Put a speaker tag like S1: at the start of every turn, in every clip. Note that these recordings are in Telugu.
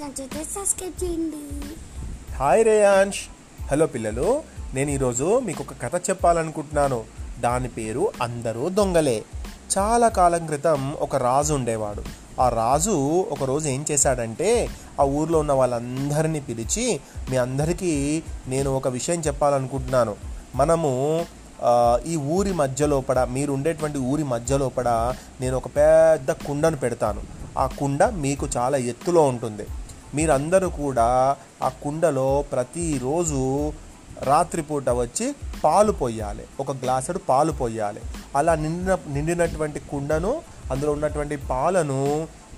S1: నచ్చితే సబ్స్క్రైబ్ చేయండి.
S2: హాయ్ రేయాంష్. హలో పిల్లలు నేను ఈరోజు మీకు ఒక కథ చెప్పాలనుకుంటున్నాను. దాని పేరు అందరూ దొంగలే. చాలా కాలం క్రితం ఒక రాజు ఉండేవాడు. ఆ రాజు ఒకరోజు ఏం చేశాడంటే ఆ ఊర్లో ఉన్న వాళ్ళందరినీ పిలిచి మీ అందరికీ నేను ఒక విషయం చెప్పాలనుకుంటున్నాను. మనము ఈ ఊరి మధ్యలోపడ మీరు ఉండేటువంటి ఊరి మధ్యలోపడ నేను ఒక పెద్ద కుండను పెడతాను. ఆ కుండ మీకు చాలా ఎత్తులో ఉంటుంది. మీరందరూ కూడా ఆ కుండలో ప్రతిరోజు రాత్రిపూట వచ్చి పాలు పోయాలి ఒక గ్లాసుడు పాలు పోయాలి అలా నిండిన నిండినటువంటి కుండను అందులో ఉన్నటువంటి పాలను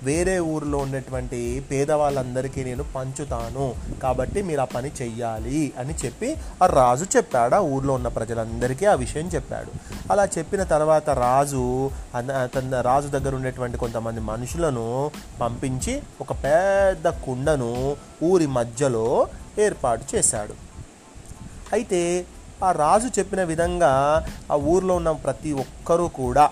S2: వేరే ఊర్లో ఉన్నటువంటి పేదవాళ్ళందరికీ నేను పంచుతాను. కాబట్టి మీరు ఆ పని చెయ్యాలి అని చెప్పి ఆ రాజు చెప్పాడు. ఆ ఊర్లో ఉన్న ప్రజలందరికీ ఆ విషయం చెప్పాడు. అలా చెప్పిన తర్వాత రాజు తన రాజు దగ్గర ఉండేటువంటి కొంతమంది మనుషులను పంపించి ఒక పెద్ద కుండను ఊరి మధ్యలో ఏర్పాటు చేశాడు. అయితే ఆ రాజు చెప్పిన విధంగా ఆ ఊర్లో ఉన్న ప్రతి ఒక్కరూ కూడా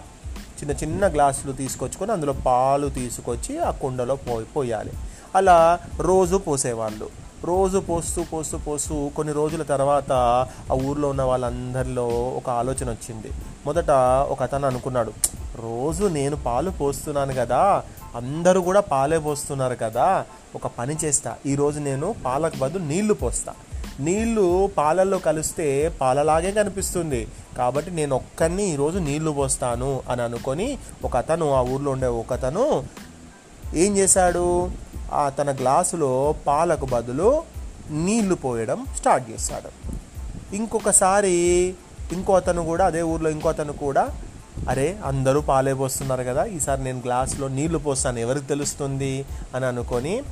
S2: చిన్న చిన్న గ్లాసులు తీసుకొచ్చుకొని అందులో పాలు తీసుకొచ్చి ఆ కుండలో పోయి పోయాలి. అలా రోజు పోసేవాళ్ళు. రోజు పోస్తూ పోస్తూ పోస్తూ కొన్ని రోజుల తర్వాత ఆ ఊర్లో ఉన్న వాళ్ళందరిలో ఒక ఆలోచన వచ్చింది. మొదట ఒక అతను అనుకున్నాడు రోజు నేను పాలు పోస్తున్నాను కదా అందరూ కూడా పాలే పోస్తున్నారు కదా ఒక పని చేస్తా. ఈరోజు నేను పాలకు బదులు నీళ్ళు పోస్తాను నీళ్ళు పాలల్లో కలిస్తే పాలలాగే కనిపిస్తుంది. కాబట్టి నేను ఒక్కరిని ఈరోజు నీళ్ళు పోస్తాను అని అనుకొని ఒక అతను ఆ ఊర్లో ఉండే ఒక అతను ఏం చేశాడు? ఆ తన గ్లాసులో పాలకు బదులు నీళ్ళు పోయడం స్టార్ట్ చేశాడు. ఇంకొకసారి ఇంకో అతను కూడా అదే ఊర్లో ఇంకో అతను కూడా అరే అందరూ పాలే పోస్తున్నారు కదా ఈసారి నేను గ్లాసులో నీళ్ళు పోస్తాను ఎవరికి తెలుస్తుంది? అని అనుకొని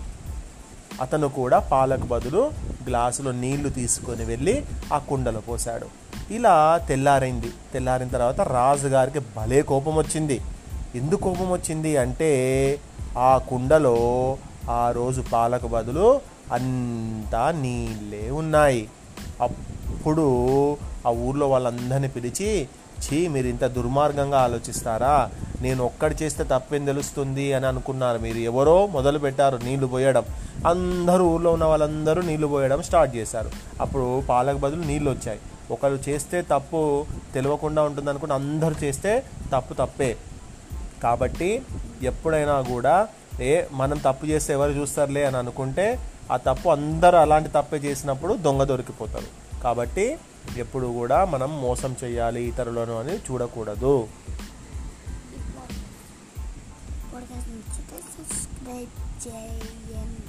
S2: అతను కూడా పాలకు బదులు గ్లాసులో నీళ్ళు తీసుకొని వెళ్ళి ఆ కుండలో పోశాడు. ఇలా తెల్లారైంది. తెల్లారిన తర్వాత రాజుగారికి భలే కోపం వచ్చింది ఎందుకు కోపం వచ్చింది అంటే ఆ కుండలో ఆ రోజు పాలకు బదులు అంతా నీళ్ళే ఉన్నాయి. అప్పుడు ఆ ఊర్లో వాళ్ళందరినీ పిలిచి ఛీ మీరు ఇంత దుర్మార్గంగా ఆలోచిస్తారా? నేను ఒక్కడి చేస్తే తప్పేం తెలుస్తుంది అని అనుకున్నారు మీరు. ఎవరో మొదలు పెట్టారు నీళ్ళు పోయడం. అందరూ ఊళ్ళో ఉన్న వాళ్ళందరూ నీళ్ళు పోయడం స్టార్ట్ చేశారు. అప్పుడు పాలకు బదులు నీళ్ళు వచ్చాయి. ఒకరు చేస్తే తప్పు తెలియకుండా ఉంటుంది అనుకుని అందరూ చేస్తే తప్పు తప్పే. కాబట్టి ఎప్పుడైనా కూడా ఏ మనం తప్పు చేస్తే ఎవరు చూస్తారులే అని అనుకుంటే ఆ తప్పు అందరూ అలాంటి తప్పే చేసినప్పుడు దొంగ దొరికిపోతారు. కాబట్టి ఎప్పుడు కూడా మనం మోసం చేయాలి ఇతరులను అని చూడకూడదు.
S1: సబ్స్క్రైబ్ చేయండి